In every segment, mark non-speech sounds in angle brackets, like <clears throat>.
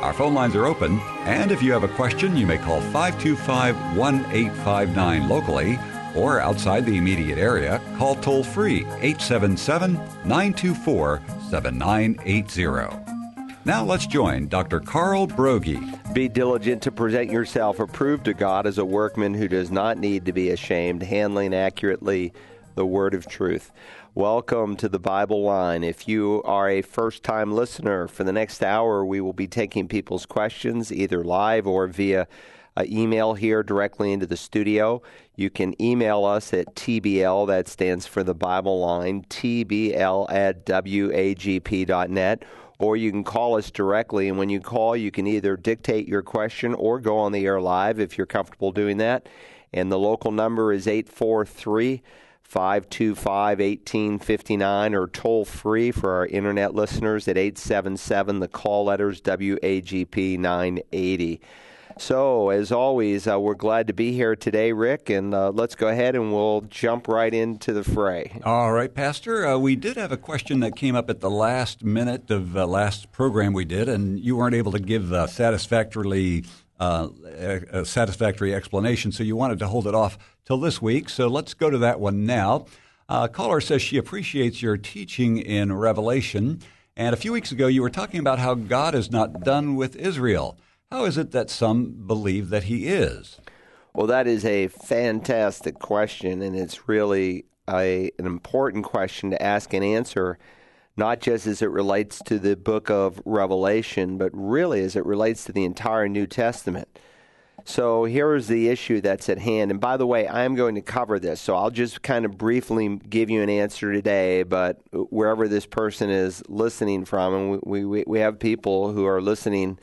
Our phone lines are open, and if you have a question, you may call 525 1859 locally or outside the immediate area, call toll free 877 924 7980. Now let's join Dr. Carl Broggi. Be diligent to present yourself approved to God as a workman who does not need to be ashamed, handling accurately the word of truth. Welcome to the Bible Line. If you are a first time listener, for the next hour, we will be taking people's questions either live or via uh, email here directly into the studio. You can email us at TBL, that stands for the Bible Line, TBL at WAGP.net, or you can call us directly. And when you call, you can either dictate your question or go on the air live if you're comfortable doing that. And the local number is 843- 525 1859 or toll free for our internet listeners at 877 the call letters WAGP 980. So, as always, uh, we're glad to be here today, Rick, and uh, let's go ahead and we'll jump right into the fray. All right, Pastor. Uh, we did have a question that came up at the last minute of uh, last program we did, and you weren't able to give uh, satisfactorily uh, a, a, satisfactory explanation, so you wanted to hold it off till this week. So let's go to that one now. Uh, caller says she appreciates your teaching in Revelation. And a few weeks ago, you were talking about how God is not done with Israel. How is it that some believe that he is? Well, that is a fantastic question, and it's really a, an important question to ask and answer not just as it relates to the book of Revelation, but really as it relates to the entire New Testament. So here is the issue that's at hand. And by the way, I am going to cover this. So I'll just kind of briefly give you an answer today, but wherever this person is listening from, and we, we, we have people who are listening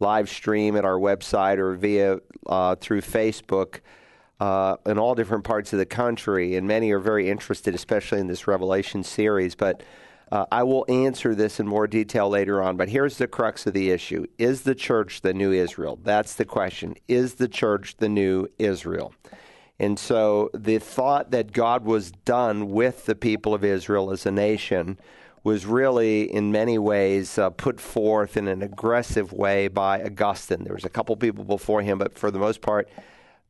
live stream at our website or via uh, through Facebook. Uh, in all different parts of the country, and many are very interested, especially in this Revelation series. But uh, I will answer this in more detail later on, but here's the crux of the issue Is the church the new Israel? That's the question. Is the church the new Israel? And so the thought that God was done with the people of Israel as a nation was really, in many ways, uh, put forth in an aggressive way by Augustine. There was a couple people before him, but for the most part,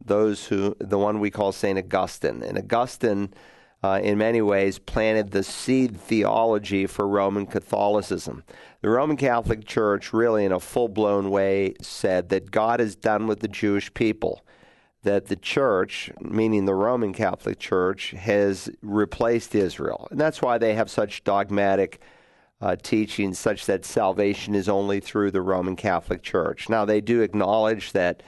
those who, the one we call St. Augustine. And Augustine uh, in many ways, planted the seed theology for Roman Catholicism. The Roman Catholic Church, really in a full blown way, said that God is done with the Jewish people, that the church, meaning the Roman Catholic Church, has replaced Israel. And that's why they have such dogmatic. Uh, teachings such that salvation is only through the Roman Catholic Church. Now, they do acknowledge that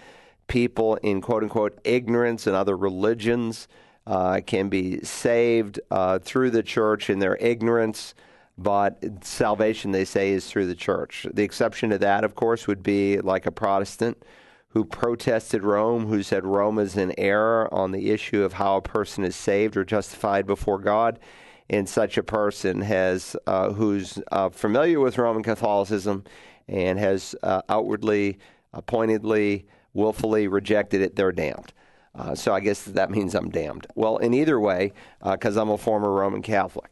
people in quote unquote ignorance and other religions uh, can be saved uh, through the church in their ignorance, but salvation, they say, is through the church. The exception to that, of course, would be like a Protestant who protested Rome, who said Rome is in error on the issue of how a person is saved or justified before God. And such a person has uh, who's uh, familiar with Roman Catholicism and has uh, outwardly, pointedly, willfully rejected it, they're damned. Uh, so I guess that means I'm damned. Well, in either way, because uh, I'm a former Roman Catholic.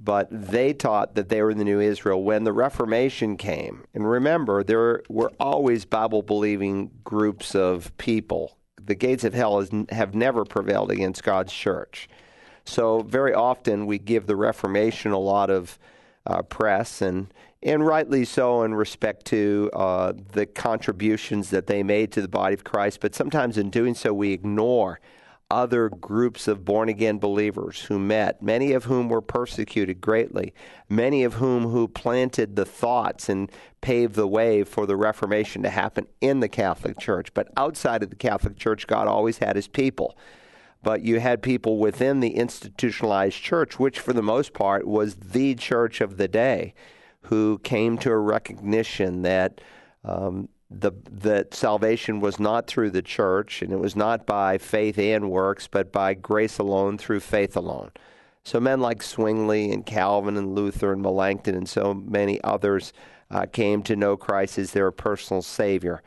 But they taught that they were the new Israel when the Reformation came. And remember, there were always Bible believing groups of people. The gates of hell has, have never prevailed against God's church. So, very often we give the Reformation a lot of uh, press, and and rightly so in respect to uh, the contributions that they made to the body of Christ. But sometimes in doing so, we ignore other groups of born again believers who met, many of whom were persecuted greatly, many of whom who planted the thoughts and paved the way for the Reformation to happen in the Catholic Church. But outside of the Catholic Church, God always had his people. But you had people within the institutionalized church, which for the most part was the church of the day who came to a recognition that um, the that salvation was not through the church and it was not by faith and works, but by grace alone through faith alone. So men like Zwingli and Calvin and Luther and Melanchthon and so many others uh, came to know Christ as their personal Savior.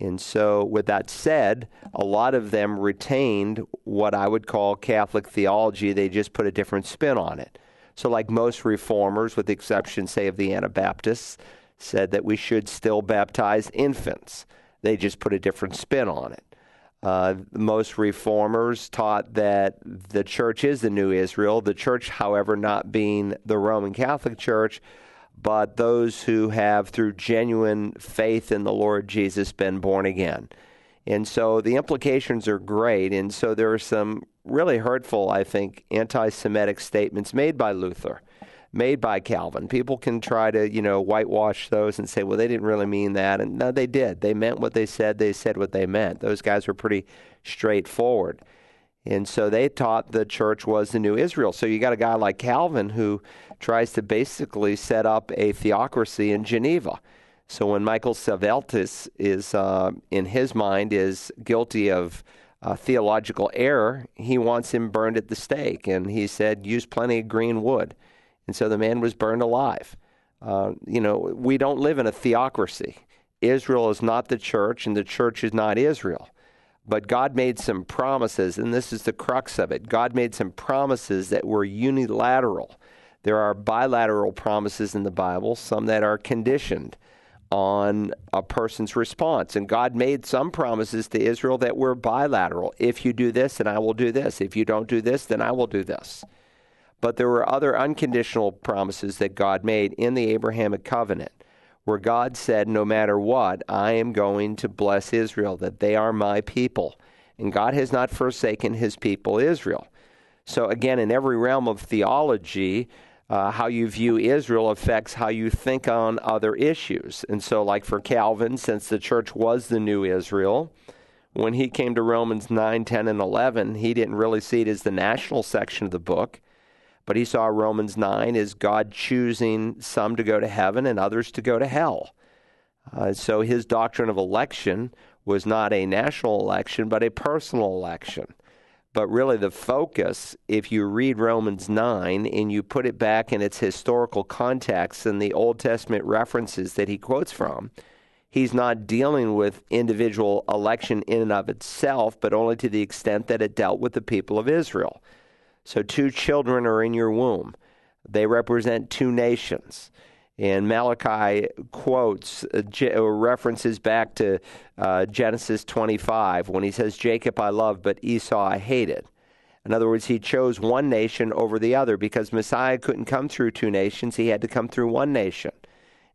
And so, with that said, a lot of them retained what I would call Catholic theology. They just put a different spin on it. So, like most reformers, with the exception, say, of the Anabaptists, said that we should still baptize infants. They just put a different spin on it. Uh, most reformers taught that the church is the new Israel, the church, however, not being the Roman Catholic Church, but those who have, through genuine faith in the Lord Jesus, been born again. And so the implications are great. And so there are some really hurtful, I think, anti Semitic statements made by Luther made by Calvin. People can try to, you know, whitewash those and say, well, they didn't really mean that. And no, they did. They meant what they said. They said what they meant. Those guys were pretty straightforward. And so they taught the church was the new Israel. So you got a guy like Calvin who tries to basically set up a theocracy in Geneva. So when Michael Servetus is, uh, in his mind, is guilty of uh, theological error, he wants him burned at the stake. And he said, use plenty of green wood. And so the man was burned alive. Uh, you know, we don't live in a theocracy. Israel is not the church, and the church is not Israel. But God made some promises, and this is the crux of it. God made some promises that were unilateral. There are bilateral promises in the Bible, some that are conditioned on a person's response. And God made some promises to Israel that were bilateral. If you do this, then I will do this. If you don't do this, then I will do this. But there were other unconditional promises that God made in the Abrahamic covenant, where God said, No matter what, I am going to bless Israel, that they are my people. And God has not forsaken his people, Israel. So, again, in every realm of theology, uh, how you view Israel affects how you think on other issues. And so, like for Calvin, since the church was the new Israel, when he came to Romans 9, 10, and 11, he didn't really see it as the national section of the book. But he saw Romans 9 as God choosing some to go to heaven and others to go to hell. Uh, so his doctrine of election was not a national election, but a personal election. But really, the focus, if you read Romans 9 and you put it back in its historical context and the Old Testament references that he quotes from, he's not dealing with individual election in and of itself, but only to the extent that it dealt with the people of Israel. So, two children are in your womb. They represent two nations. And Malachi quotes uh, uh, references back to uh, Genesis 25 when he says, Jacob I love, but Esau I hated. In other words, he chose one nation over the other because Messiah couldn't come through two nations, he had to come through one nation.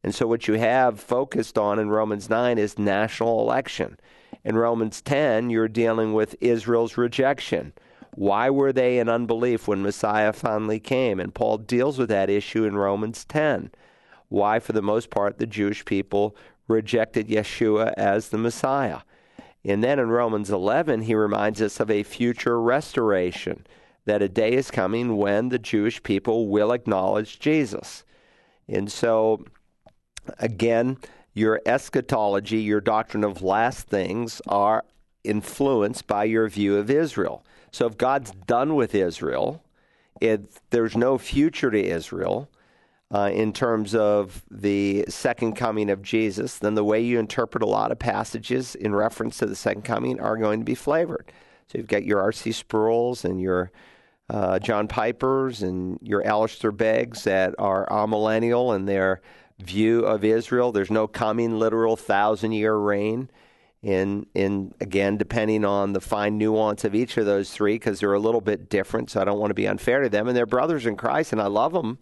And so, what you have focused on in Romans 9 is national election. In Romans 10, you're dealing with Israel's rejection. Why were they in unbelief when Messiah finally came? And Paul deals with that issue in Romans 10. Why, for the most part, the Jewish people rejected Yeshua as the Messiah. And then in Romans 11, he reminds us of a future restoration, that a day is coming when the Jewish people will acknowledge Jesus. And so, again, your eschatology, your doctrine of last things, are influenced by your view of Israel. So if God's done with Israel, if there's no future to Israel uh, in terms of the second coming of Jesus, then the way you interpret a lot of passages in reference to the second coming are going to be flavored. So you've got your R.C. Sproul's and your uh, John Piper's and your Alistair Beggs that are amillennial in their view of Israel. There's no coming literal thousand year reign in in again depending on the fine nuance of each of those three because they're a little bit different so i don't want to be unfair to them and they're brothers in christ and i love them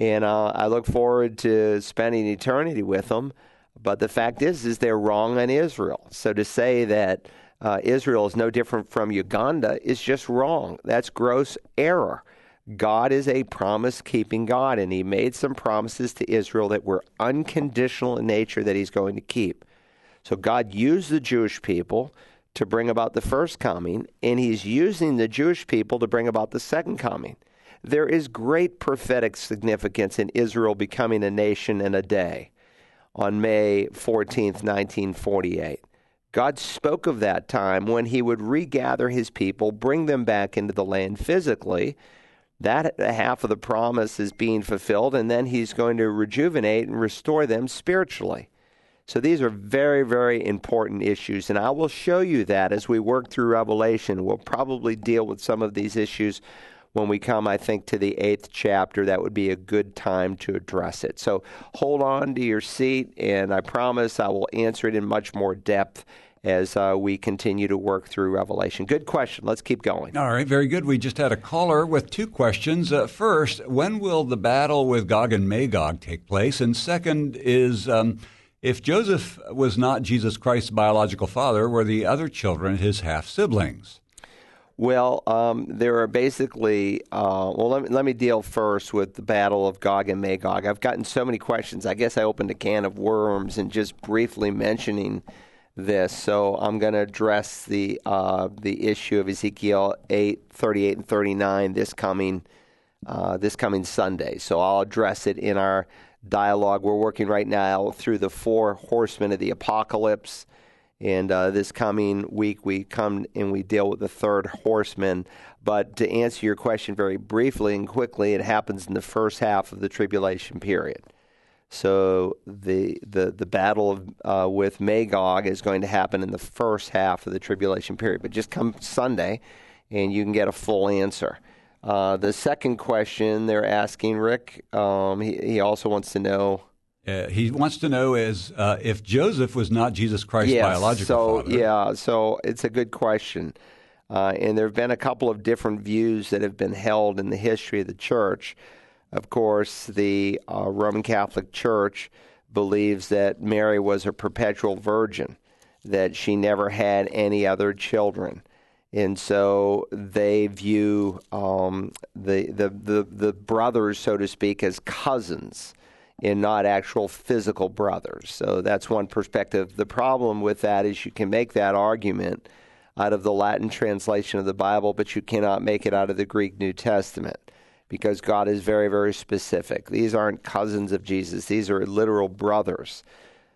and uh, i look forward to spending eternity with them but the fact is is they're wrong on israel so to say that uh, israel is no different from uganda is just wrong that's gross error God is a promise keeping God, and He made some promises to Israel that were unconditional in nature that He's going to keep. So God used the Jewish people to bring about the first coming, and He's using the Jewish people to bring about the second coming. There is great prophetic significance in Israel becoming a nation in a day. on May 14th, 1948. God spoke of that time when he would regather his people, bring them back into the land physically. That half of the promise is being fulfilled, and then he's going to rejuvenate and restore them spiritually. So these are very, very important issues, and I will show you that as we work through Revelation. We'll probably deal with some of these issues when we come, I think, to the eighth chapter. That would be a good time to address it. So hold on to your seat, and I promise I will answer it in much more depth as uh, we continue to work through Revelation. Good question. Let's keep going. All right, very good. We just had a caller with two questions. Uh, first, when will the battle with Gog and Magog take place? And second is. Um, if Joseph was not Jesus Christ's biological father, were the other children his half siblings? Well, um, there are basically, uh, well, let me, let me deal first with the Battle of Gog and Magog. I've gotten so many questions. I guess I opened a can of worms and just briefly mentioning this. So I'm going to address the uh, the issue of Ezekiel 8, 38, and 39 this coming uh, this coming Sunday. So I'll address it in our dialogue. We're working right now through the four horsemen of the apocalypse. And uh, this coming week, we come and we deal with the third horseman. But to answer your question very briefly and quickly, it happens in the first half of the tribulation period. So the the the battle of, uh, with Magog is going to happen in the first half of the tribulation period. But just come Sunday, and you can get a full answer. Uh, the second question they're asking, Rick, um, he, he also wants to know. Uh, he wants to know is uh, if Joseph was not Jesus Christ's yes, biological so, father. Yeah, so it's a good question. Uh, and there have been a couple of different views that have been held in the history of the church. Of course, the uh, Roman Catholic Church believes that Mary was a perpetual virgin, that she never had any other children and so they view um, the, the, the the brothers, so to speak, as cousins, and not actual physical brothers. So that's one perspective. The problem with that is you can make that argument out of the Latin translation of the Bible, but you cannot make it out of the Greek New Testament because God is very, very specific. These aren't cousins of Jesus; these are literal brothers.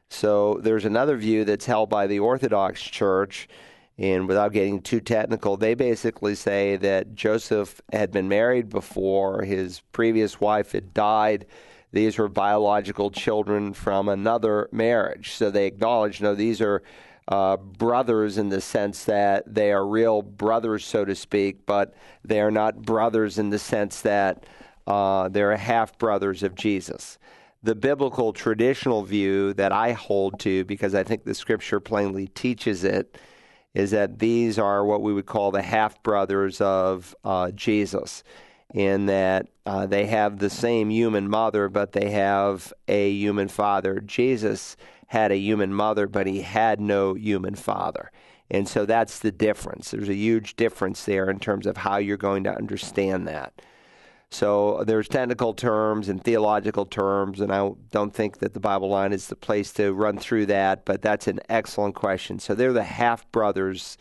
So there's another view that's held by the Orthodox Church and without getting too technical, they basically say that Joseph had been married before, his previous wife had died. These were biological children from another marriage. So they acknowledge, no, these are uh, brothers in the sense that they are real brothers, so to speak, but they are not brothers in the sense that uh, they're half brothers of Jesus. The biblical traditional view that I hold to, because I think the scripture plainly teaches it, is that these are what we would call the half brothers of uh, Jesus, in that uh, they have the same human mother, but they have a human father. Jesus had a human mother, but he had no human father. And so that's the difference. There's a huge difference there in terms of how you're going to understand that. So there's technical terms and theological terms, and I don't think that the Bible line is the place to run through that, but that's an excellent question. So they're the half brothers,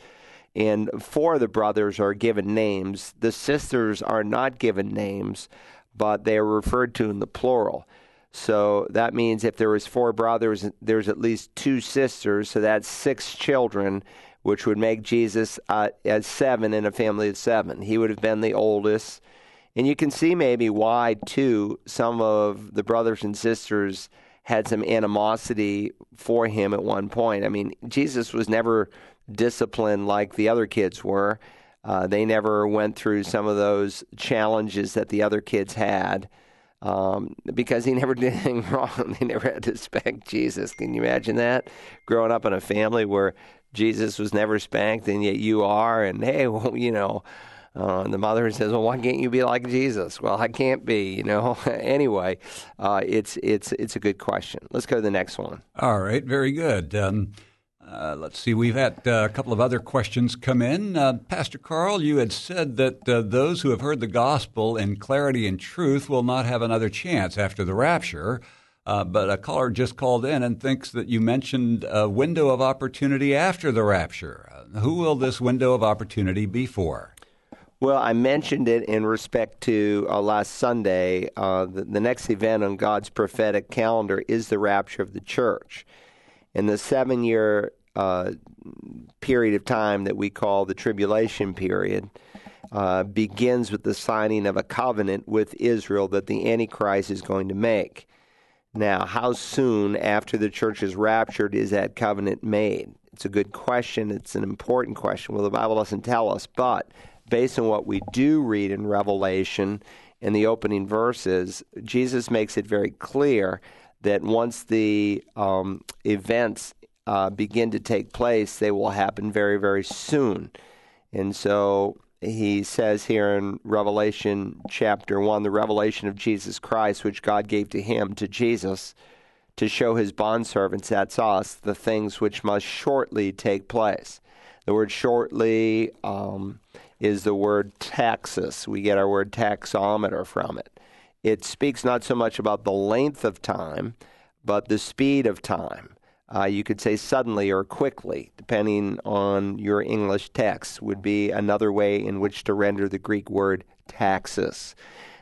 and four of the brothers are given names. The sisters are not given names, but they are referred to in the plural. So that means if there was four brothers, there's at least two sisters, so that's six children, which would make Jesus uh, as seven in a family of seven. He would have been the oldest and you can see maybe why, too, some of the brothers and sisters had some animosity for him at one point. I mean, Jesus was never disciplined like the other kids were. Uh, they never went through some of those challenges that the other kids had um, because he <laughs> never did anything <laughs> wrong. They never had to spank Jesus. Can you imagine that? Growing up in a family where Jesus was never spanked and yet you are, and hey, <laughs> well, you know, uh, the mother says, "Well, why can't you be like Jesus?" Well, I can't be, you know. anyway, uh, it's it's it's a good question. Let's go to the next one. All right, very good. Um, uh, let's see. We've had uh, a couple of other questions come in. Uh, Pastor Carl, you had said that uh, those who have heard the gospel in clarity and truth will not have another chance after the rapture. but a caller just called in and thinks that you mentioned a window of opportunity after the rapture. who will this window of opportunity be for? Well, I mentioned it in respect to uh, last Sunday. Uh, the, the, next event on God's prophetic calendar is the rapture of the church. In the seven year uh, period of time that we call the tribulation period, uh, begins with the signing of a covenant with Israel that the Antichrist is going to make. Now, how soon after the church is raptured is that covenant made? It's a good question. It's an important question. Well, the Bible doesn't tell us, but based on what we do read in Revelation in the opening verses, Jesus makes it very clear that once the um, events uh, begin to take place, they will happen very, very soon. And so he says here in Revelation chapter 1 the revelation of Jesus Christ, which God gave to him, to Jesus, to show his bondservants, that's us, the things which must shortly take place. The word shortly um, is the word taxis. We get our word tachometer from it. It speaks not so much about the length of time, but the speed of time. Uh, you could say suddenly or quickly, depending on your English text, would be another way in which to render the Greek word taxis.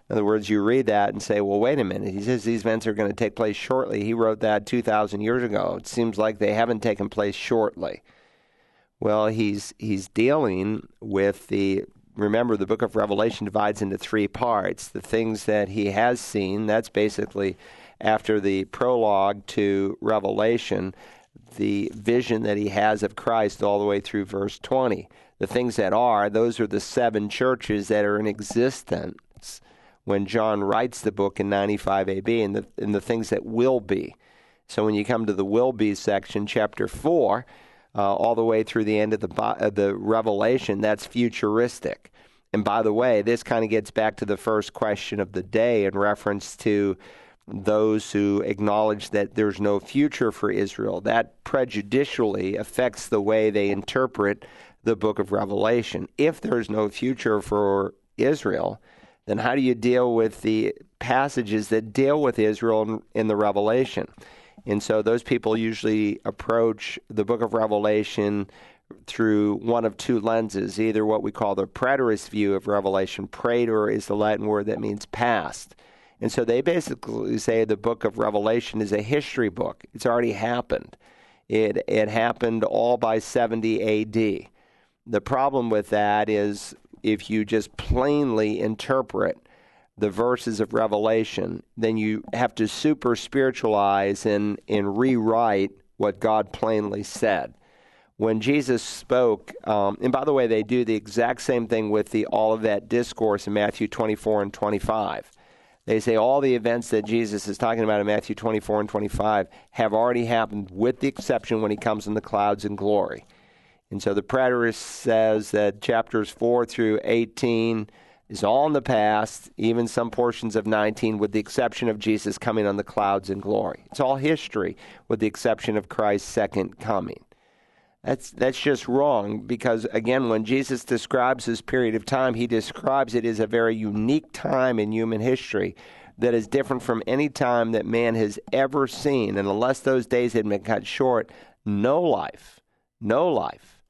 In other words, you read that and say, well, wait a minute. He says these events are going to take place shortly. He wrote that 2,000 years ago. It seems like they haven't taken place shortly. Well, he's, he's dealing with the. Remember, the book of Revelation divides into three parts. The things that he has seen, that's basically after the prologue to Revelation, the vision that he has of Christ all the way through verse 20. The things that are, those are the seven churches that are in existence when John writes the book in 95 AD, and the, and the things that will be. So when you come to the will be section, chapter 4, uh, all the way through the end of the, uh, the Revelation, that's futuristic. And by the way, this kind of gets back to the first question of the day in reference to those who acknowledge that there's no future for Israel. That prejudicially affects the way they interpret the book of Revelation. If there's no future for Israel, then how do you deal with the passages that deal with Israel in, in the Revelation? And so those people usually approach the book of Revelation through one of two lenses either what we call the preterist view of Revelation. Praeter is the Latin word that means past and so they basically say the book of Revelation is a history book. It's already happened. It, it happened all by 70 AD. The problem with that is if you just plainly interpret the verses of Revelation, then you have to super spiritualize and, and rewrite what God plainly said. When Jesus spoke, um, and by the way, they do the exact same thing with the Olivet discourse in Matthew 24 and 25 they say all the events that Jesus is talking about in Matthew 24 and 25 have already happened, with the exception when he comes in the clouds in glory. And so the preterist says that chapters 4 through 18 is all in the past, even some portions of 19, with the exception of Jesus coming on the clouds in glory. It's all history, with the exception of Christ's second coming. That's that's just wrong because again when Jesus describes this period of time he describes it as a very unique time in human history that is different from any time that man has ever seen and unless those days had been cut short no life no life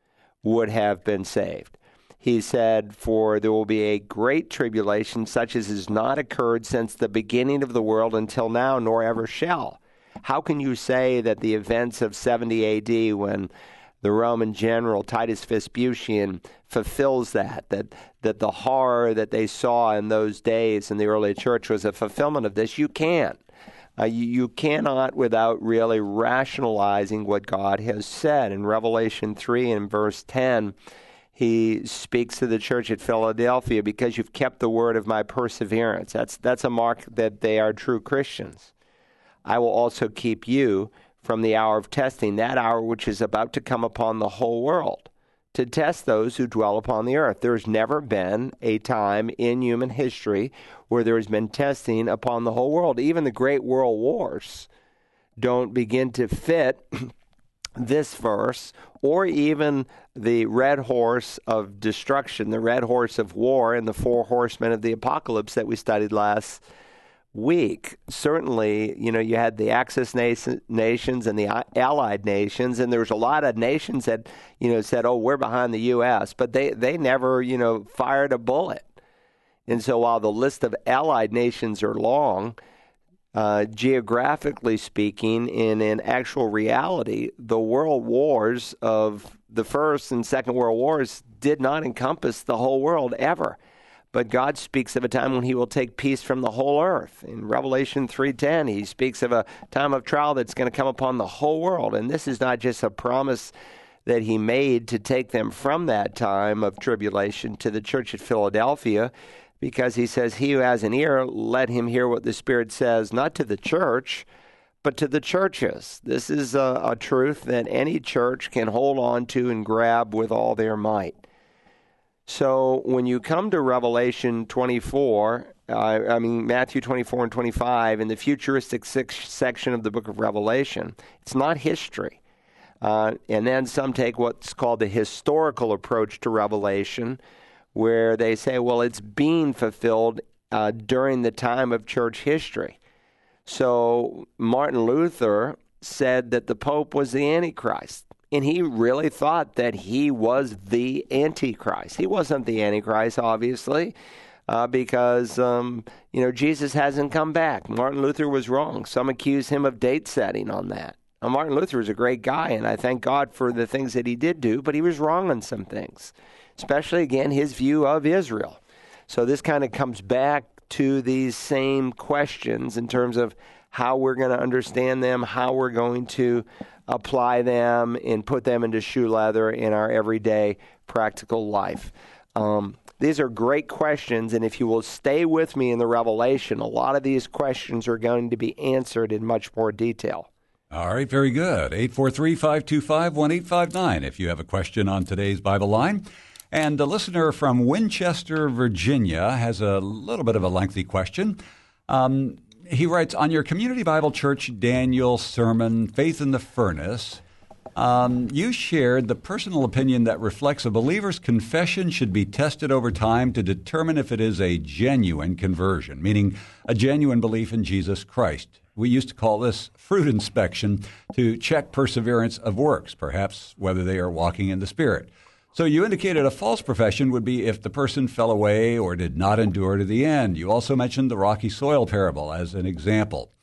would have been saved. He said for there will be a great tribulation such as has not occurred since the beginning of the world until now nor ever shall. How can you say that the events of 70 AD when the Roman general Titus Vespasian fulfills that, that, that the horror that they saw in those days in the early church was a fulfillment of this. You can't. Uh, you, you, cannot, without really rationalizing what God has said. In Revelation 3 and verse 10, he speaks to the church at Philadelphia because you've kept the word of my perseverance. That's, that's a mark that they are true Christians. I will also keep you from the hour of testing, that hour which is about to come upon the whole world, to test those who dwell upon the earth. There has never been a time in human history where there has been testing upon the whole world. Even the great world wars don't begin to fit <clears throat> this verse or even the red horse of destruction, the red horse of war, and the four horsemen of the apocalypse that we studied last week. Certainly, you know, you had the Axis nations and the Allied nations, and there was a lot of nations that, you know, said, "Oh, we're behind the U.S.," but they they never, you know, fired a bullet. And so, while the list of Allied nations are long, uh, geographically speaking, and in actual reality, the world wars of the First and Second World Wars did not encompass the whole world ever. But God speaks of a time when he will take peace from the whole earth. In Revelation 3:10, he speaks of a time of trial that's going to come upon the whole world. And this is not just a promise that he made to take them from that time of tribulation to the church at Philadelphia because he says, He who has an ear, let him hear what the Spirit says, not to the church, but to the churches. This is a, a truth that any church can hold on to and grab with all their might. So when you come to Revelation 24, uh, I mean, Matthew 24 and 25, in the futuristic section of the book of Revelation, it's not history. Uh, and then some take what's called the historical approach to Revelation, where they say, well, it's being fulfilled uh, during the time of church history. So Martin Luther said that the Pope was the Antichrist. And he really thought that he was the Antichrist. He wasn't the Antichrist, obviously, uh, because, um, you know, Jesus hasn't come back. Martin Luther was wrong. Some accuse him of date setting on that. Now, Martin Luther was a great guy, and I thank God for the things that he did do, but he was wrong on some things especially again his view of Israel. So this kind of comes back to these same questions in terms of how we're going to understand them, how we're going to apply them and put them into shoe leather in our everyday practical life. Um, these are great questions, and if you will stay with me in the revelation, a lot of these questions are going to be answered in much more detail. All right, very good. 843 525 1859 if you have a question on today's Bible line. And a listener from Winchester, Virginia, has a little bit of a lengthy question. Um, he writes On your Community Bible Church Daniel sermon, Faith in the Furnace, um, you shared the personal opinion that reflects a believer's confession should be tested over time to determine if it is a genuine conversion, meaning a genuine belief in Jesus Christ. We used to call this fruit inspection to check perseverance of works, perhaps whether they are walking in the Spirit. So you indicated a false profession would be if the person fell away or did not endure to the end. You also mentioned the rocky soil parable as an example.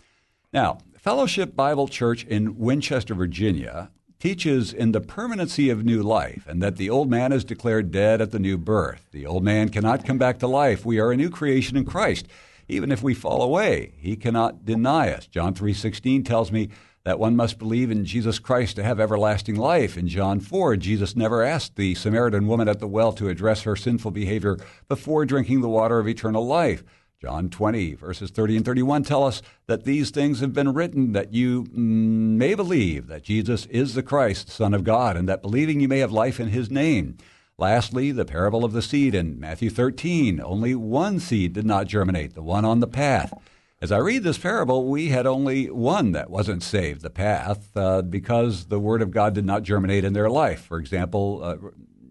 Now, Fellowship Bible Church in Winchester, Virginia teaches in the permanency of new life and that the old man is declared dead at the new birth. The old man cannot come back to life. We are a new creation in Christ. Even if we fall away, he cannot deny us. John 3:16 tells me that one must believe in Jesus Christ to have everlasting life. In John 4, Jesus never asked the Samaritan woman at the well to address her sinful behavior before drinking the water of eternal life. John 20, verses 30 and 31 tell us that these things have been written that you mm, may believe that Jesus is the Christ, Son of God, and that believing you may have life in his name. Lastly, the parable of the seed in Matthew 13. Only one seed did not germinate, the one on the path. As I read this parable, we had only one that wasn't saved, the path, uh, because the Word of God did not germinate in their life. For example, uh,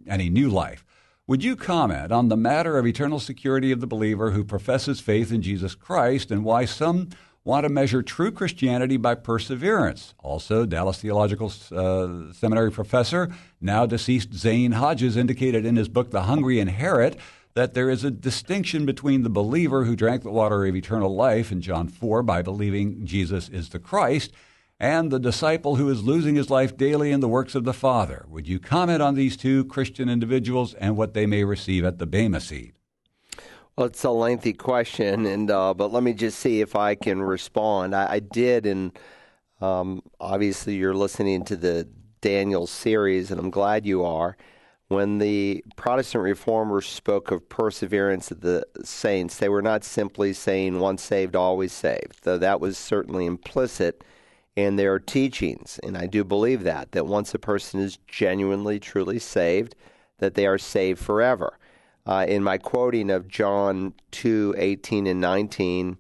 any new life. Would you comment on the matter of eternal security of the believer who professes faith in Jesus Christ and why some want to measure true Christianity by perseverance? Also, Dallas Theological uh, Seminary professor, now deceased Zane Hodges, indicated in his book, The Hungry Inherit, that there is a distinction between the believer who drank the water of eternal life in John 4 by believing Jesus is the Christ and the disciple who is losing his life daily in the works of the Father. Would you comment on these two Christian individuals and what they may receive at the Bema seat? Well, it's a lengthy question, and uh, but let me just see if I can respond. I, I did, and um, obviously you're listening to the Daniel series, and I'm glad you are when the Protestant reformers spoke of perseverance of the saints, they were not simply saying once saved, always saved, though that was certainly implicit in their teachings. And I do believe that, that once a person is genuinely, truly saved, that they are saved forever. Uh, in my quoting of John 2 18 and 19,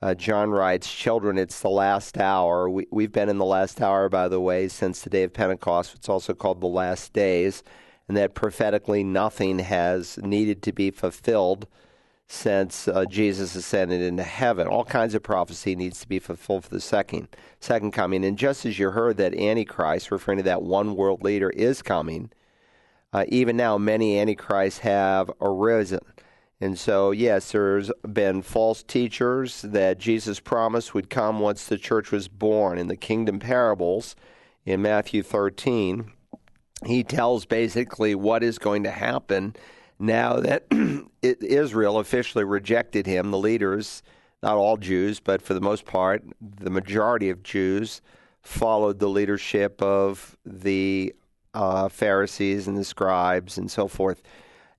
uh, John writes, Children, it's the last hour. We, we've been in the last hour, by the way, since the day of Pentecost. It's also called the last days and that prophetically nothing has needed to be fulfilled since uh, Jesus ascended into heaven. All kinds of prophecy needs to be fulfilled for the second second coming. And just as you heard that Antichrist, referring to that one world leader, is coming, uh, even now many Antichrists have arisen. And so, yes, there's been false teachers that Jesus promised would come once the church was born. In the kingdom parables in Matthew 13, he tells basically what is going to happen now that <clears throat> Israel officially rejected him, the leaders, not all Jews, but for the most part, the majority of Jews followed the leadership of the uh, Pharisees and the scribes and so forth.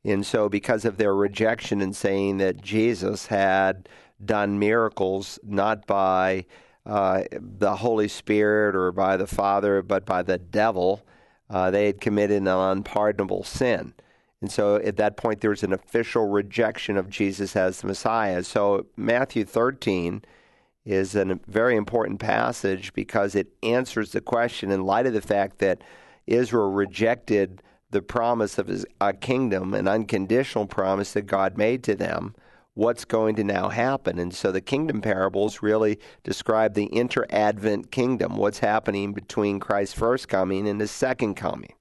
And so, because of their rejection and saying that Jesus had done miracles not by uh, the Holy Spirit or by the Father, but by the devil, uh, they had committed an unpardonable sin. And so at that point, there's an official rejection of Jesus as the Messiah. So Matthew 13 is a very important passage because it answers the question in light of the fact that Israel rejected the promise of his, a kingdom, an unconditional promise that God made to them. What's going to now happen? And so the kingdom parables really describe the inter advent kingdom, what's happening between Christ's first coming and his second coming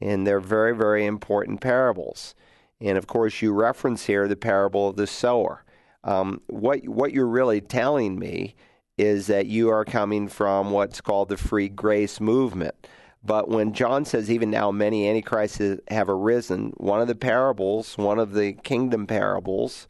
and they're very, very important parables. And of course, you reference here the parable of the sower. Um, what what you're really telling me is that you are coming from what's called the free grace movement. But when John says, even now many antichrists have arisen, one of the parables, one of the kingdom parables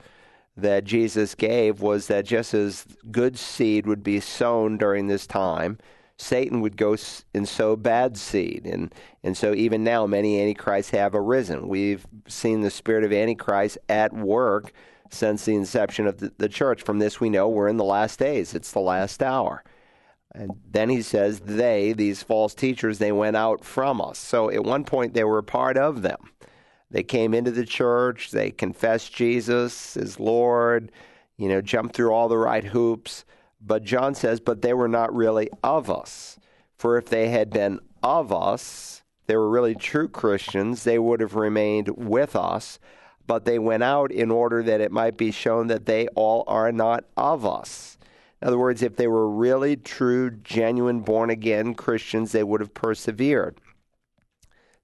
that Jesus gave was that just as good seed would be sown during this time, Satan would go and sow bad seed. And, and so even now, many antichrists have arisen. We've seen the spirit of antichrist at work since the inception of the, the church. From this, we know we're in the last days, it's the last hour. And then he says, they, these false teachers, they went out from us. So at one point, they were a part of them. They came into the church, they confessed Jesus as Lord, you know, jumped through all the right hoops. But John says, but they were not really of us. For if they had been of us, they were really true Christians, they would have remained with us. But they went out in order that it might be shown that they all are not of us. In other words, if they were really true, genuine, born again Christians, they would have persevered.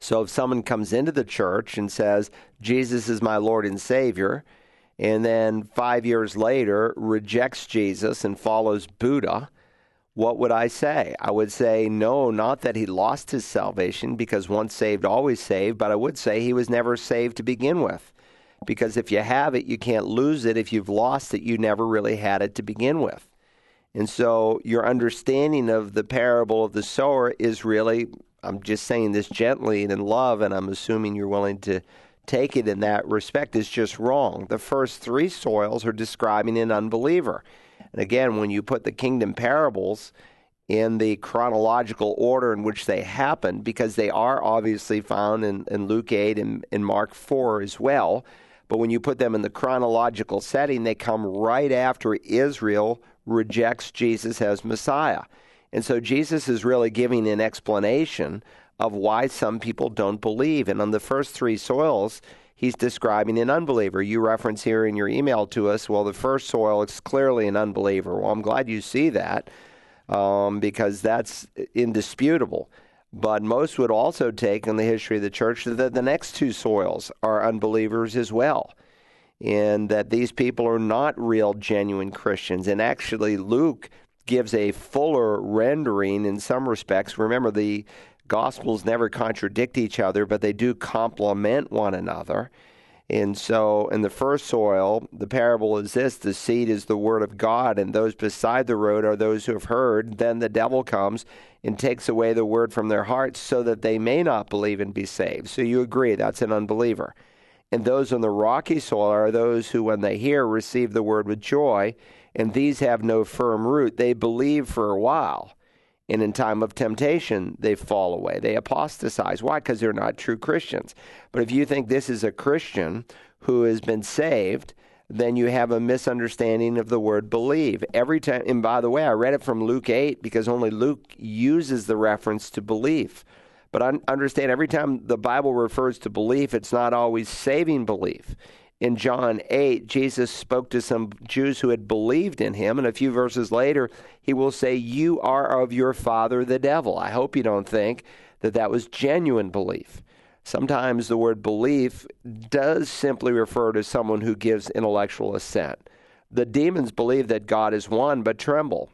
So if someone comes into the church and says, Jesus is my Lord and Savior, and then five years later rejects Jesus and follows Buddha, what would I say? I would say, no, not that he lost his salvation, because once saved, always saved, but I would say he was never saved to begin with. Because if you have it, you can't lose it. If you've lost it, you never really had it to begin with. And so your understanding of the parable of the sower is really, I'm just saying this gently and in love, and I'm assuming you're willing to take it in that respect is just wrong. The first three soils are describing an unbeliever. And again, when you put the kingdom parables in the chronological order in which they happen, because they are obviously found in, in Luke 8 and in Mark 4 as well, but when you put them in the chronological setting, they come right after Israel rejects Jesus as Messiah. And so Jesus is really giving an explanation of why some people don't believe. And on the first three soils, he's describing an unbeliever. You reference here in your email to us, well, the first soil is clearly an unbeliever. Well, I'm glad you see that um, because that's indisputable. But most would also take in the history of the church that the next two soils are unbelievers as well. And that these people are not real, genuine Christians. And actually, Luke gives a fuller rendering in some respects. Remember, the Gospels never contradict each other, but they do complement one another. And so, in the first soil, the parable is this the seed is the word of God, and those beside the road are those who have heard. Then the devil comes and takes away the word from their hearts so that they may not believe and be saved. So, you agree that's an unbeliever. And those on the rocky soil are those who, when they hear, receive the word with joy, and these have no firm root. They believe for a while and in time of temptation, they fall away. They apostatize. Why? Because they're not true Christians. But if you think this is a Christian who has been saved, then you have a misunderstanding of the word believe. Every time, and by the way, I read it from Luke 8 because only Luke uses the reference to belief. But understand every time the Bible refers to belief, it's not always saving belief. In John 8, Jesus spoke to some Jews who had believed in him, and a few verses later, he will say, You are of your father, the devil. I hope you don't think that that was genuine belief. Sometimes the word belief does simply refer to someone who gives intellectual assent. The demons believe that God is one, but tremble.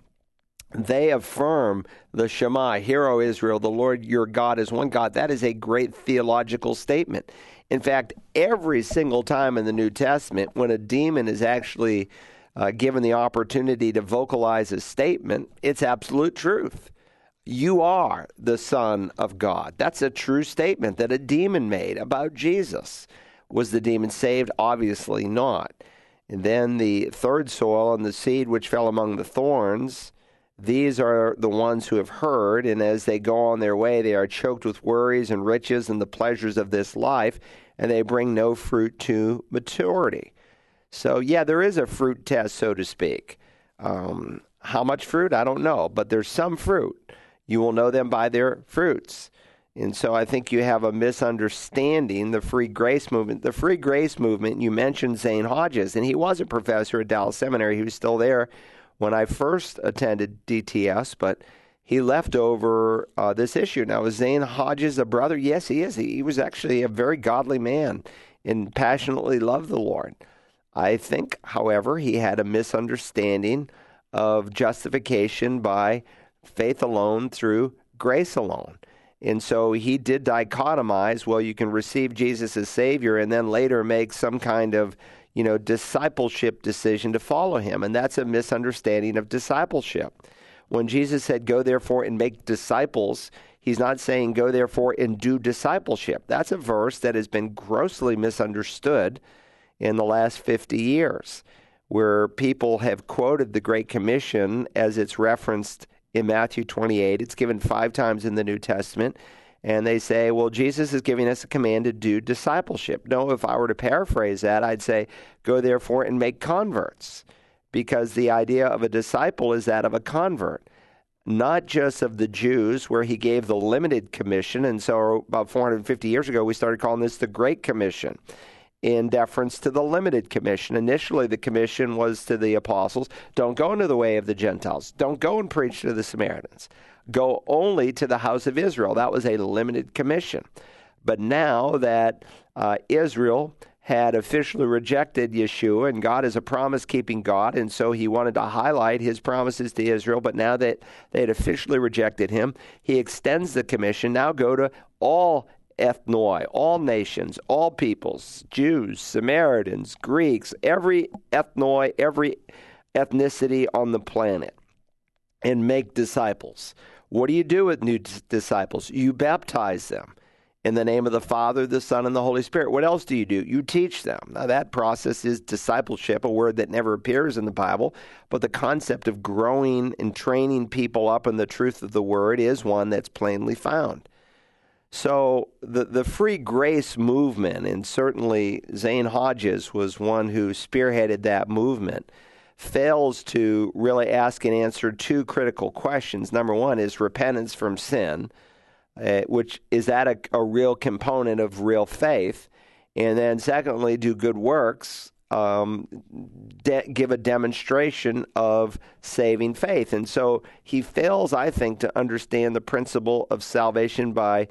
They affirm the Shema, Hear, O Israel, the Lord your God is one God. That is a great theological statement. In fact, every single time in the New Testament, when a demon is actually uh, given the opportunity to vocalize a statement, it's absolute truth. You are the Son of God. That's a true statement that a demon made about Jesus. Was the demon saved? Obviously not. And then the third soil and the seed which fell among the thorns, these are the ones who have heard, and as they go on their way, they are choked with worries and riches and the pleasures of this life, and they bring no fruit to maturity. So, yeah, there is a fruit test, so to speak. Um, how much fruit? I don't know, but there's some fruit. You will know them by their fruits. And so I think you have a misunderstanding the free grace movement. The free grace movement, you mentioned Zane Hodges, and he was a professor at Dallas Seminary. He was still there when I first attended DTS, but he left over uh, this issue. Now, is Zane Hodges a brother? Yes, he is. He, he was actually a very godly man and passionately loved the Lord. I think, however, he had a misunderstanding of justification by faith alone through grace alone. And so he did dichotomize well, you can receive Jesus as Savior and then later make some kind of you know, discipleship decision to follow him. And that's a misunderstanding of discipleship. When Jesus said, Go therefore and make disciples, he's not saying, Go therefore and do discipleship. That's a verse that has been grossly misunderstood in the last 50 years, where people have quoted the Great Commission as it's referenced in Matthew 28. It's given five times in the New Testament. And they say, well, Jesus is giving us a command to do discipleship. No, if I were to paraphrase that, I'd say, go therefore and make converts. Because the idea of a disciple is that of a convert, not just of the Jews, where he gave the limited commission. And so, about 450 years ago, we started calling this the Great Commission in deference to the limited commission. Initially, the commission was to the apostles don't go into the way of the Gentiles, don't go and preach to the Samaritans, go only to the house of Israel. That was a limited commission. But now that uh, Israel had officially rejected Yeshua, and God is a promise keeping God, and so he wanted to highlight his promises to Israel. But now that they had officially rejected him, he extends the commission now go to all ethnoi, all nations, all peoples, Jews, Samaritans, Greeks, every ethnoi, every ethnicity on the planet, and make disciples. What do you do with new disciples? You baptize them in the name of the Father, the Son, and the Holy Spirit. What else do you do? You teach them. Now, that process is discipleship, a word that never appears in the Bible, but the concept of growing and training people up in the truth of the word is one that's plainly found. So the the free grace movement, and certainly Zane Hodges was one who spearheaded that movement, fails to really ask and answer two critical questions. Number one is repentance from sin, uh, which is that a, a real component of real faith, and then secondly, do good works um, de- give a demonstration of saving faith. And so he fails, I think, to understand the principle of salvation by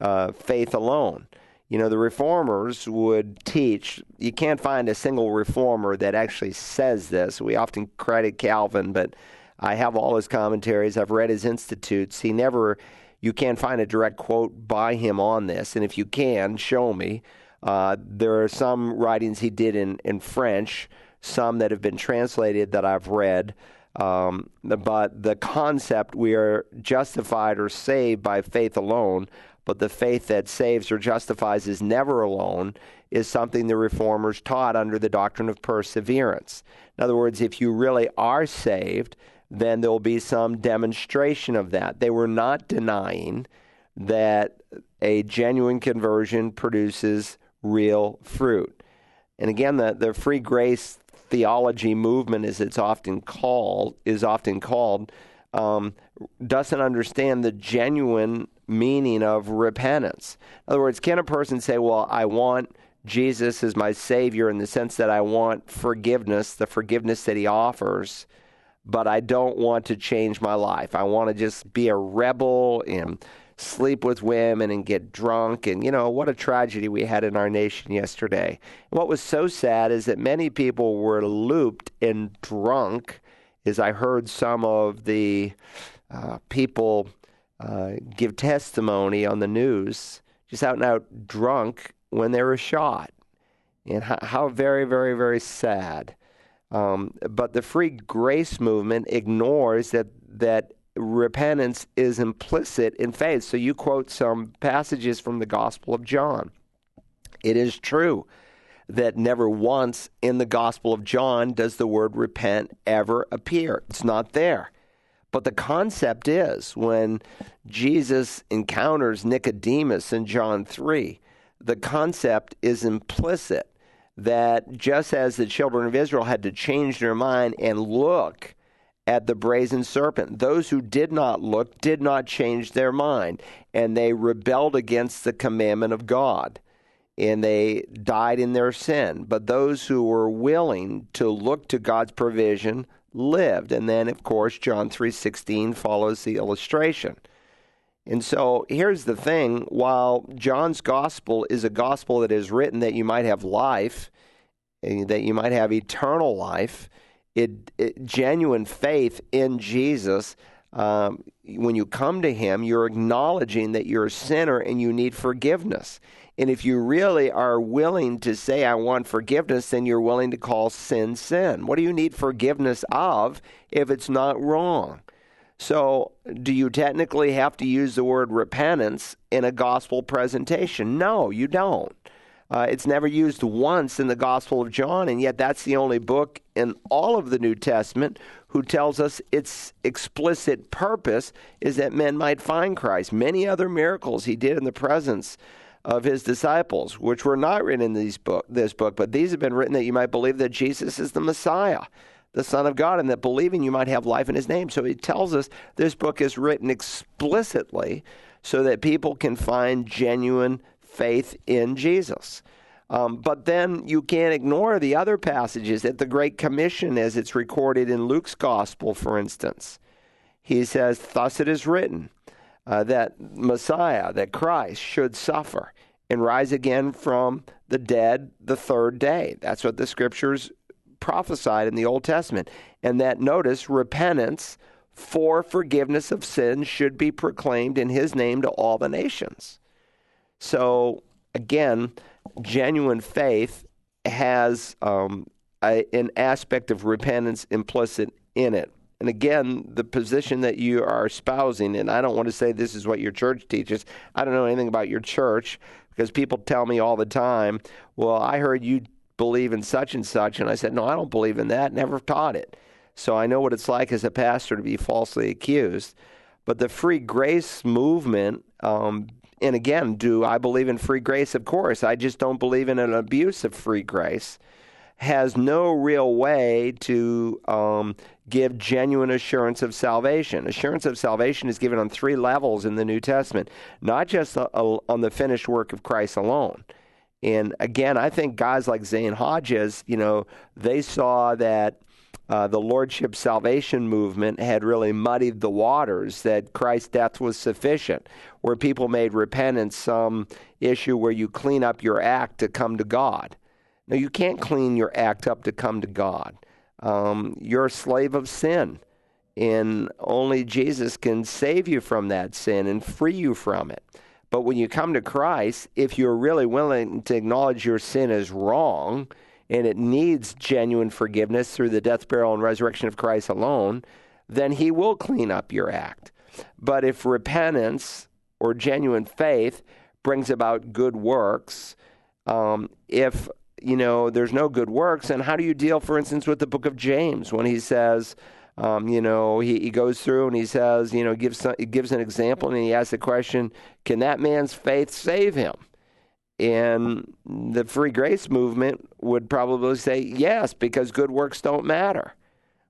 uh, faith alone. You know, the reformers would teach, you can't find a single reformer that actually says this. We often credit Calvin, but I have all his commentaries, I've read his institutes. He never, you can't find a direct quote by him on this. And if you can, show me. Uh, there are some writings he did in, in French, some that have been translated that I've read. Um, but the concept we are justified or saved by faith alone but the faith that saves or justifies is never alone is something the reformers taught under the doctrine of perseverance. In other words, if you really are saved, then there will be some demonstration of that. They were not denying that a genuine conversion produces real fruit. And again, the, the free grace theology movement, as it's often called, is often called, um, doesn't understand the genuine meaning of repentance. In other words, can a person say, Well, I want Jesus as my Savior in the sense that I want forgiveness, the forgiveness that He offers, but I don't want to change my life. I want to just be a rebel and sleep with women and get drunk. And, you know, what a tragedy we had in our nation yesterday. And what was so sad is that many people were looped and drunk, as I heard some of the uh, people uh, give testimony on the news, just out and out drunk when they were shot. And how, how very, very, very sad. Um, but the free grace movement ignores that that repentance is implicit in faith. So you quote some passages from the Gospel of John. It is true that never once in the Gospel of John does the word repent ever appear. It's not there. But the concept is when Jesus encounters Nicodemus in John 3, the concept is implicit that just as the children of Israel had to change their mind and look at the brazen serpent, those who did not look did not change their mind, and they rebelled against the commandment of God. And they died in their sin. But those who were willing to look to God's provision lived. And then, of course, John 3.16 follows the illustration. And so here's the thing while John's gospel is a gospel that is written that you might have life, eh, that you might have eternal life, it, it genuine faith in Jesus. Um, when you come to Him, you're acknowledging that you're a sinner and you need forgiveness. And if you really are willing to say, I want forgiveness, then you're willing to call sin sin. What do you need forgiveness of if it's not wrong? So, do you technically have to use the word repentance in a gospel presentation? No, you don't. Uh, it's never used once in the Gospel of John, and yet that's the only book in all of the New Testament who tells us its explicit purpose is that men might find Christ. Many other miracles he did in the presence of his disciples, which were not written in these book, this book, but these have been written that you might believe that Jesus is the Messiah the Son of God, and that believing you might have life in His name. So He tells us this book is written explicitly so that people can find genuine faith in Jesus. Um, but then you can't ignore the other passages at the Great Commission as it's recorded in Luke's Gospel, for instance. He says, Thus it is written uh, that Messiah, that Christ, should suffer and rise again from the dead the third day. That's what the scriptures prophesied in the Old Testament. And that notice, repentance for forgiveness of sins should be proclaimed in his name to all the nations. So, again, genuine faith has um, a, an aspect of repentance implicit in it. And again, the position that you are espousing, and I don't want to say this is what your church teaches. I don't know anything about your church because people tell me all the time, well, I heard you believe in such and such. And I said, No, I don't believe in that. Never taught it. So I know what it's like as a pastor to be falsely accused. But the free grace movement, um, and again, do I believe in free grace? Of course. I just don't believe in an abuse of free grace. Has no real way to um, give genuine assurance of salvation. Assurance of salvation is given on three levels in the New Testament, not just on the finished work of Christ alone. And again, I think guys like Zane Hodges, you know, they saw that uh, the Lordship Salvation movement had really muddied the waters, that Christ's death was sufficient, where people made repentance some issue where you clean up your act to come to God. No, you can't clean your act up to come to God. Um, you're a slave of sin, and only Jesus can save you from that sin and free you from it. But when you come to Christ, if you're really willing to acknowledge your sin is wrong and it needs genuine forgiveness through the death, burial, and resurrection of Christ alone, then He will clean up your act. But if repentance or genuine faith brings about good works, um, if you know there's no good works, and how do you deal, for instance, with the book of James when he says, um, you know, he, he goes through and he says, you know, gives some, he gives an example and he asks the question, can that man's faith save him? And the free grace movement would probably say yes, because good works don't matter.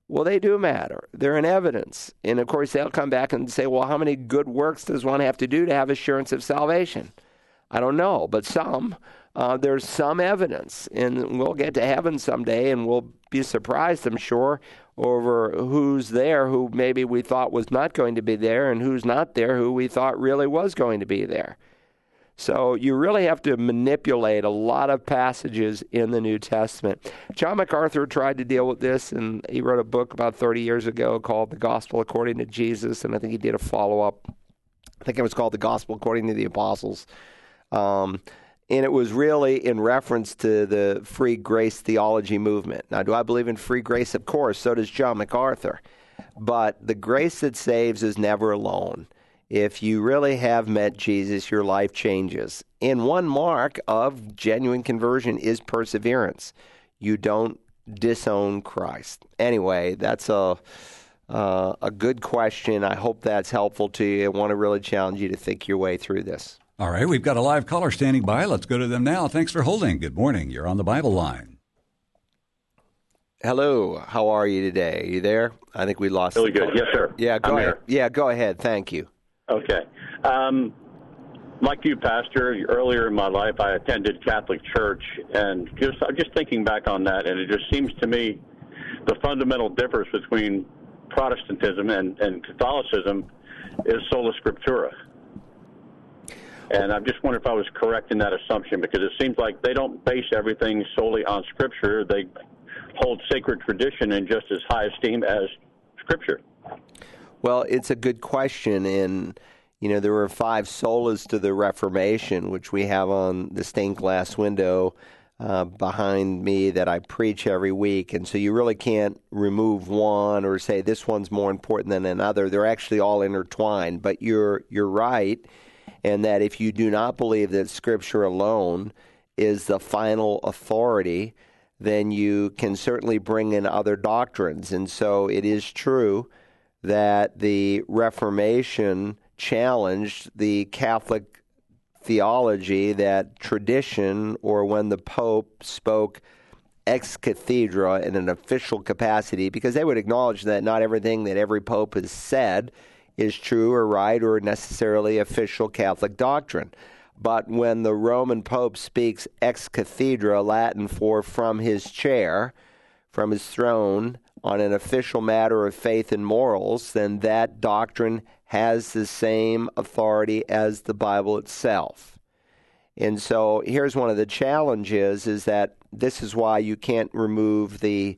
Well, they do matter. They're in evidence. And of course, they'll come back and say, well, how many good works does one have to do to have assurance of salvation? I don't know, but some. uh, there's some evidence, and we'll get to heaven someday, and we'll be surprised, I'm sure, over who's there who maybe we thought was not going to be there, and who's not there who we thought really was going to be there. So you really have to manipulate a lot of passages in the New Testament. John MacArthur tried to deal with this, and he wrote a book about 30 years ago called The Gospel According to Jesus, and I think he did a follow up. I think it was called The Gospel According to the Apostles. Um, and it was really in reference to the free grace theology movement. Now, do I believe in free grace? Of course, so does John MacArthur. But the grace that saves is never alone if you really have met Jesus, your life changes. And one mark of genuine conversion is perseverance. You don't disown Christ. Anyway, that's a uh, a good question. I hope that's helpful to you. I want to really challenge you to think your way through this. All right, we've got a live caller standing by. Let's go to them now. Thanks for holding. Good morning. You're on the Bible line. Hello, how are you today? Are you there? I think we lost. Really good. Yes, sir. Yeah, go I'm ahead. here. Yeah, go ahead. Thank you. Okay. Um, like you, Pastor, earlier in my life, I attended Catholic Church, and just I'm just thinking back on that, and it just seems to me the fundamental difference between Protestantism and, and Catholicism is sola scriptura. And I just wonder if I was correct in that assumption because it seems like they don't base everything solely on Scripture. They hold sacred tradition in just as high esteem as Scripture. Well, it's a good question, and you know there were five solas to the Reformation, which we have on the stained glass window uh, behind me that I preach every week, and so you really can't remove one or say this one's more important than another. They're actually all intertwined. But you're you're right, and that if you do not believe that Scripture alone is the final authority, then you can certainly bring in other doctrines, and so it is true that the Reformation challenged the Catholic theology that tradition, or when the Pope spoke ex cathedra in an official capacity, because they would acknowledge that not everything that every Pope has said is true or right or necessarily official Catholic doctrine. But when the Roman Pope speaks ex cathedra, Latin for from his chair, from his throne, on an official matter of faith and morals, then that doctrine has the same authority as the Bible itself. And so here's one of the challenges is that this is why you can't remove the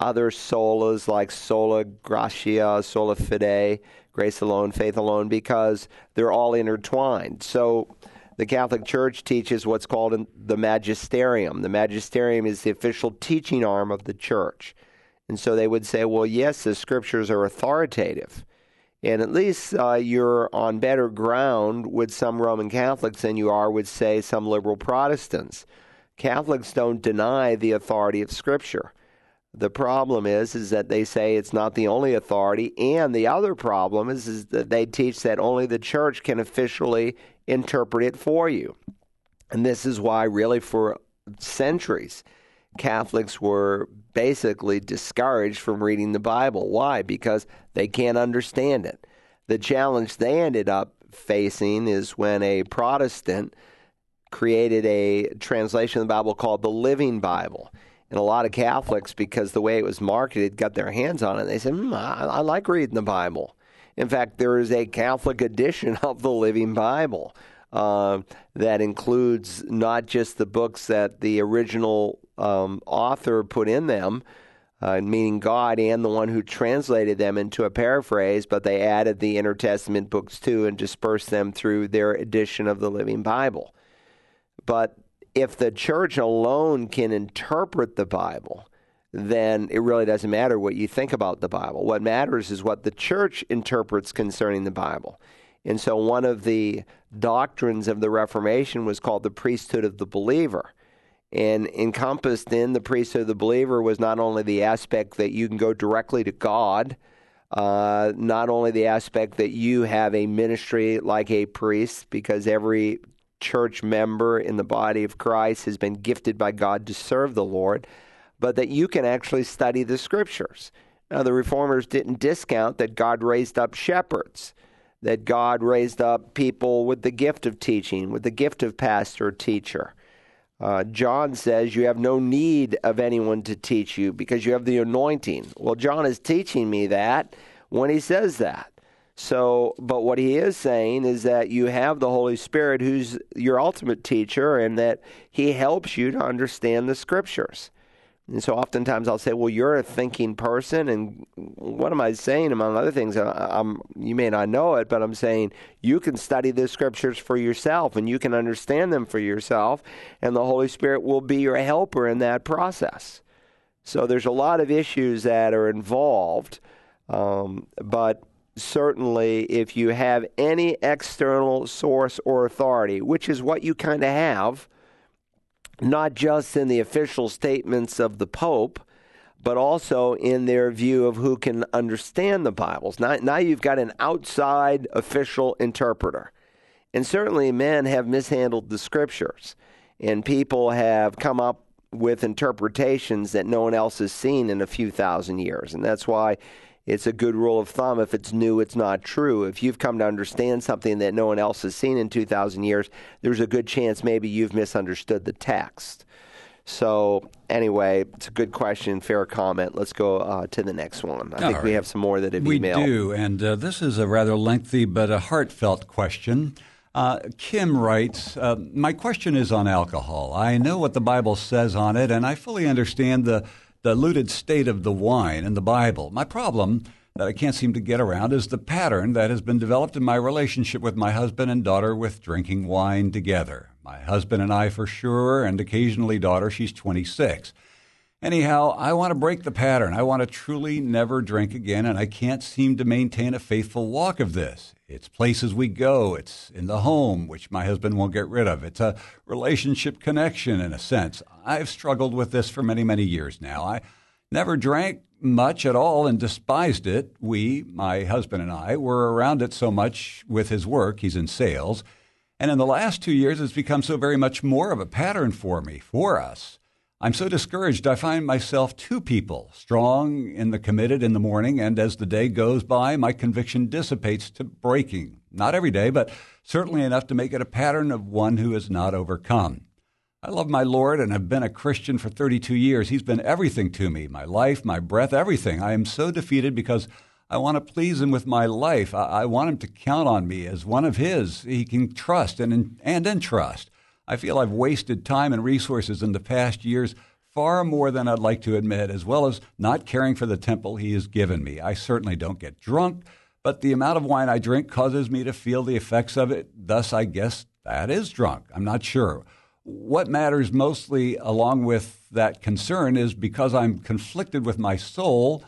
other solas like sola gratia, sola fide, grace alone, faith alone, because they're all intertwined. So the Catholic Church teaches what's called the magisterium. The magisterium is the official teaching arm of the church. And so they would say, well, yes, the scriptures are authoritative. And at least uh, you're on better ground with some Roman Catholics than you are with, say, some liberal Protestants. Catholics don't deny the authority of Scripture. The problem is, is that they say it's not the only authority, and the other problem is, is that they teach that only the church can officially interpret it for you. And this is why, really, for centuries, Catholics were basically discouraged from reading the Bible. Why? Because they can't understand it. The challenge they ended up facing is when a Protestant created a translation of the Bible called the Living Bible. And a lot of Catholics, because the way it was marketed, got their hands on it. They said, mm, I, I like reading the Bible. In fact, there is a Catholic edition <laughs> of the Living Bible uh, that includes not just the books that the original um, author put in them, uh, meaning God and the one who translated them into a paraphrase, but they added the intertestament books too and dispersed them through their edition of the Living Bible. But if the church alone can interpret the Bible, then it really doesn't matter what you think about the Bible. What matters is what the church interprets concerning the Bible. And so one of the doctrines of the Reformation was called the priesthood of the believer. And encompassed in the priesthood of the believer was not only the aspect that you can go directly to God, uh, not only the aspect that you have a ministry like a priest, because every church member in the body of Christ has been gifted by God to serve the Lord, but that you can actually study the scriptures. Now, the reformers didn't discount that God raised up shepherds, that God raised up people with the gift of teaching, with the gift of pastor teacher. Uh, John says you have no need of anyone to teach you because you have the anointing. Well, John is teaching me that when he says that. So, but what he is saying is that you have the Holy Spirit who's your ultimate teacher and that he helps you to understand the scriptures. And so oftentimes I'll say, well, you're a thinking person. And what am I saying, among other things? I'm, you may not know it, but I'm saying you can study the scriptures for yourself and you can understand them for yourself. And the Holy Spirit will be your helper in that process. So there's a lot of issues that are involved. Um, but certainly, if you have any external source or authority, which is what you kind of have, not just in the official statements of the Pope, but also in their view of who can understand the Bibles. Now, now you've got an outside official interpreter. And certainly men have mishandled the scriptures, and people have come up with interpretations that no one else has seen in a few thousand years. And that's why it's a good rule of thumb. If it's new, it's not true. If you've come to understand something that no one else has seen in 2,000 years, there's a good chance maybe you've misunderstood the text. So, anyway, it's a good question, fair comment. Let's go uh, to the next one. I All think right. we have some more that have we emailed. We do, and uh, this is a rather lengthy but a heartfelt question. Uh, Kim writes, uh, My question is on alcohol. I know what the Bible says on it, and I fully understand the diluted state of the wine in the Bible. My problem that I can't seem to get around is the pattern that has been developed in my relationship with my husband and daughter with drinking wine together. My husband and I, for sure, and occasionally daughter, she's 26. Anyhow, I want to break the pattern. I want to truly never drink again, and I can't seem to maintain a faithful walk of this. It's places we go, it's in the home, which my husband won't get rid of. It's a relationship connection, in a sense. I've struggled with this for many, many years now. I never drank much at all and despised it. We, my husband and I, were around it so much with his work. He's in sales. And in the last two years, it's become so very much more of a pattern for me, for us. I'm so discouraged, I find myself two people, strong in the committed in the morning, and as the day goes by, my conviction dissipates to breaking. Not every day, but certainly enough to make it a pattern of one who is not overcome. I love my Lord and have been a Christian for 32 years. He's been everything to me my life, my breath, everything. I am so defeated because I want to please Him with my life. I, I want Him to count on me as one of His He can trust and, and entrust. I feel I've wasted time and resources in the past years far more than I'd like to admit, as well as not caring for the temple he has given me. I certainly don't get drunk, but the amount of wine I drink causes me to feel the effects of it. Thus, I guess that is drunk. I'm not sure. What matters mostly, along with that concern, is because I'm conflicted with my soul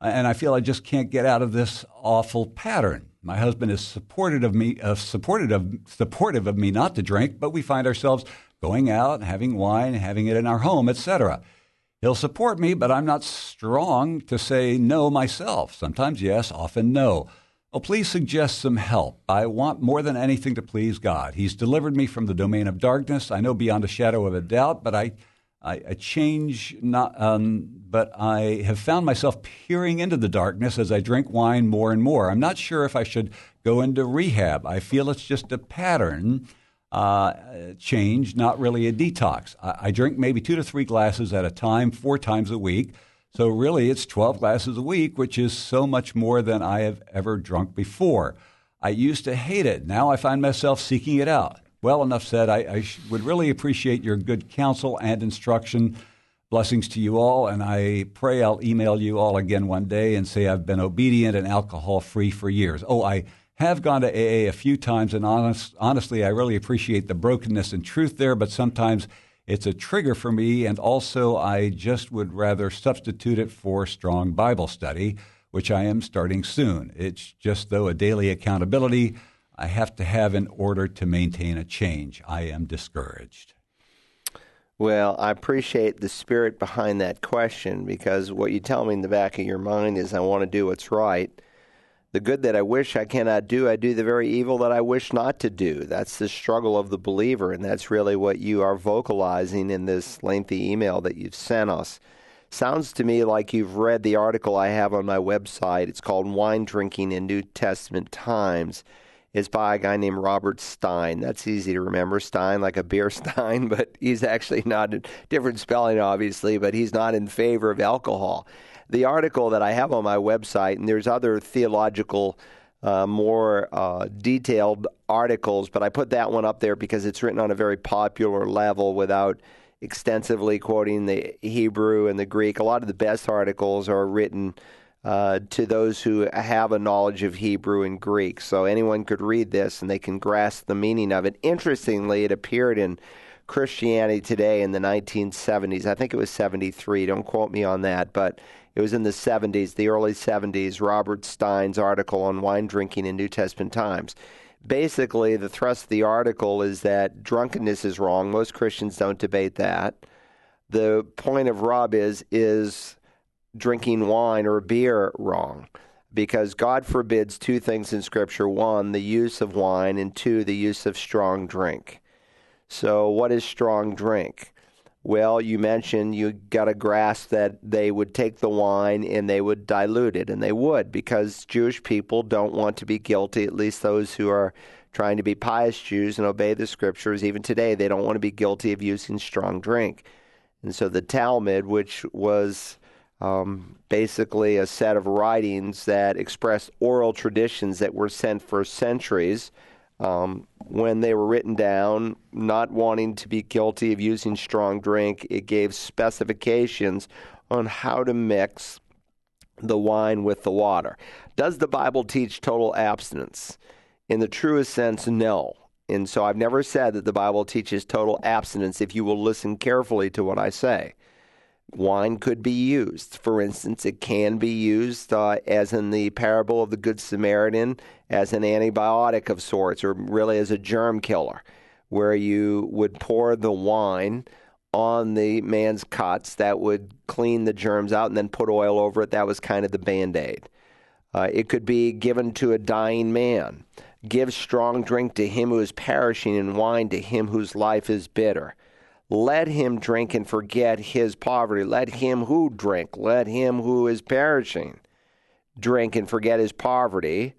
and I feel I just can't get out of this awful pattern. My husband is supportive of me, uh, supportive of supportive of me not to drink, but we find ourselves going out, having wine, having it in our home, etc. He'll support me, but I'm not strong to say no myself. Sometimes yes, often no. Oh, please suggest some help. I want more than anything to please God. He's delivered me from the domain of darkness. I know beyond a shadow of a doubt, but I I, I change not, um, but I have found myself peering into the darkness as I drink wine more and more. I'm not sure if I should go into rehab. I feel it's just a pattern uh, change, not really a detox. I, I drink maybe two to three glasses at a time, four times a week. So really, it's 12 glasses a week, which is so much more than I have ever drunk before. I used to hate it. Now I find myself seeking it out. Well, enough said. I, I would really appreciate your good counsel and instruction. Blessings to you all, and I pray I'll email you all again one day and say I've been obedient and alcohol free for years. Oh, I have gone to AA a few times, and honest, honestly, I really appreciate the brokenness and truth there, but sometimes it's a trigger for me, and also I just would rather substitute it for strong Bible study, which I am starting soon. It's just, though, a daily accountability. I have to have in order to maintain a change. I am discouraged. Well, I appreciate the spirit behind that question because what you tell me in the back of your mind is I want to do what's right. The good that I wish I cannot do, I do the very evil that I wish not to do. That's the struggle of the believer, and that's really what you are vocalizing in this lengthy email that you've sent us. Sounds to me like you've read the article I have on my website. It's called Wine Drinking in New Testament Times is by a guy named Robert Stein. That's easy to remember. Stein, like a beer <laughs> Stein, but he's actually not a different spelling, obviously, but he's not in favor of alcohol. The article that I have on my website, and there's other theological, uh, more uh, detailed articles, but I put that one up there because it's written on a very popular level without extensively quoting the Hebrew and the Greek. A lot of the best articles are written uh, to those who have a knowledge of Hebrew and Greek. So anyone could read this and they can grasp the meaning of it. Interestingly, it appeared in Christianity Today in the 1970s. I think it was 73. Don't quote me on that, but it was in the 70s, the early 70s, Robert Stein's article on wine drinking in New Testament times. Basically, the thrust of the article is that drunkenness is wrong. Most Christians don't debate that. The point of Rob is is drinking wine or beer wrong because God forbids two things in Scripture one, the use of wine, and two, the use of strong drink. So, what is strong drink? Well, you mentioned you got to grasp that they would take the wine and they would dilute it, and they would because Jewish people don't want to be guilty, at least those who are trying to be pious Jews and obey the scriptures. Even today, they don't want to be guilty of using strong drink. And so the Talmud, which was um, basically a set of writings that express oral traditions that were sent for centuries. Um, when they were written down, not wanting to be guilty of using strong drink, it gave specifications on how to mix the wine with the water. Does the Bible teach total abstinence? In the truest sense, no. And so I've never said that the Bible teaches total abstinence if you will listen carefully to what I say wine could be used. For instance, it can be used, uh, as in the parable of the Good Samaritan, as an antibiotic of sorts, or really as a germ killer, where you would pour the wine on the man's cuts that would clean the germs out and then put oil over it. That was kind of the band aid. Uh, it could be given to a dying man. Give strong drink to him who is perishing, and wine to him whose life is bitter. Let him drink and forget his poverty. Let him who drink, let him who is perishing drink and forget his poverty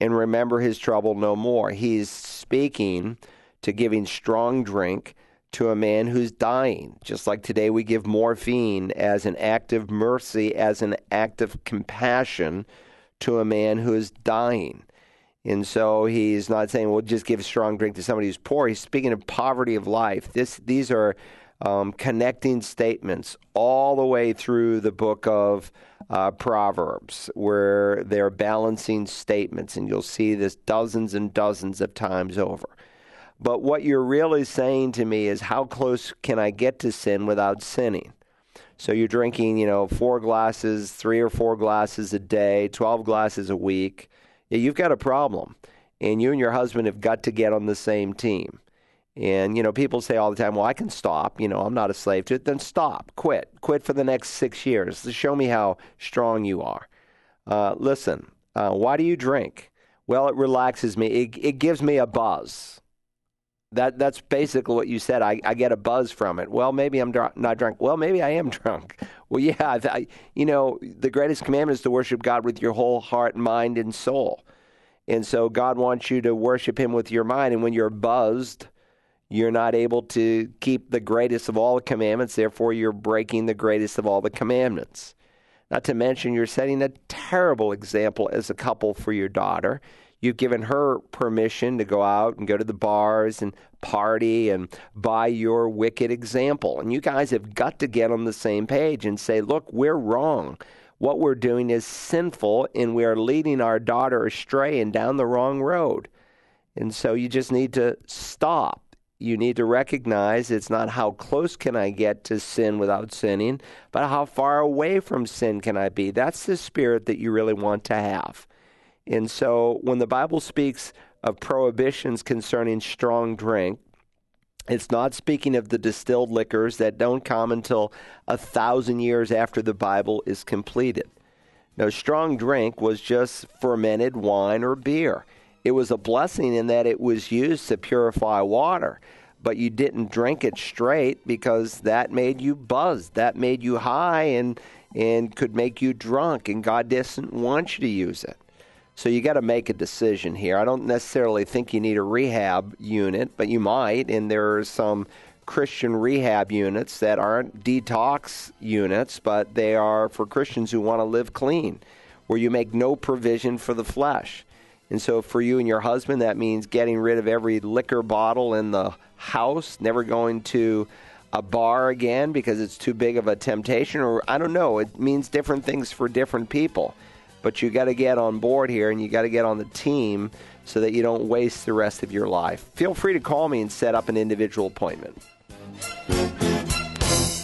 and remember his trouble no more. He's speaking to giving strong drink to a man who's dying. Just like today we give morphine as an act of mercy, as an act of compassion to a man who is dying. And so he's not saying, well, just give strong drink to somebody who's poor. He's speaking of poverty of life. This, these are um, connecting statements all the way through the book of uh, Proverbs, where they're balancing statements. And you'll see this dozens and dozens of times over. But what you're really saying to me is, how close can I get to sin without sinning? So you're drinking, you know, four glasses, three or four glasses a day, 12 glasses a week you've got a problem. And you and your husband have got to get on the same team. And, you know, people say all the time, well, I can stop. You know, I'm not a slave to it. Then stop. Quit. Quit for the next six years. Show me how strong you are. Uh, listen, uh, why do you drink? Well, it relaxes me. It, it gives me a buzz. That that's basically what you said. I, I get a buzz from it. Well, maybe I'm dr- not drunk. Well, maybe I am <laughs> drunk. Well, yeah, I, you know, the greatest commandment is to worship God with your whole heart, mind, and soul. And so God wants you to worship Him with your mind. And when you're buzzed, you're not able to keep the greatest of all the commandments. Therefore, you're breaking the greatest of all the commandments. Not to mention, you're setting a terrible example as a couple for your daughter. You've given her permission to go out and go to the bars and party and by your wicked example. And you guys have got to get on the same page and say, look, we're wrong. What we're doing is sinful and we are leading our daughter astray and down the wrong road. And so you just need to stop. You need to recognize it's not how close can I get to sin without sinning, but how far away from sin can I be. That's the spirit that you really want to have. And so when the Bible speaks of prohibitions concerning strong drink, it's not speaking of the distilled liquors that don't come until a thousand years after the Bible is completed. No, strong drink was just fermented wine or beer. It was a blessing in that it was used to purify water, but you didn't drink it straight because that made you buzz, that made you high, and and could make you drunk, and God doesn't want you to use it. So you got to make a decision here. I don't necessarily think you need a rehab unit, but you might, and there are some Christian rehab units that aren't detox units, but they are for Christians who want to live clean, where you make no provision for the flesh. And so for you and your husband, that means getting rid of every liquor bottle in the house, never going to a bar again because it's too big of a temptation, or I don't know. It means different things for different people. But you got to get on board here and you got to get on the team so that you don't waste the rest of your life. Feel free to call me and set up an individual appointment.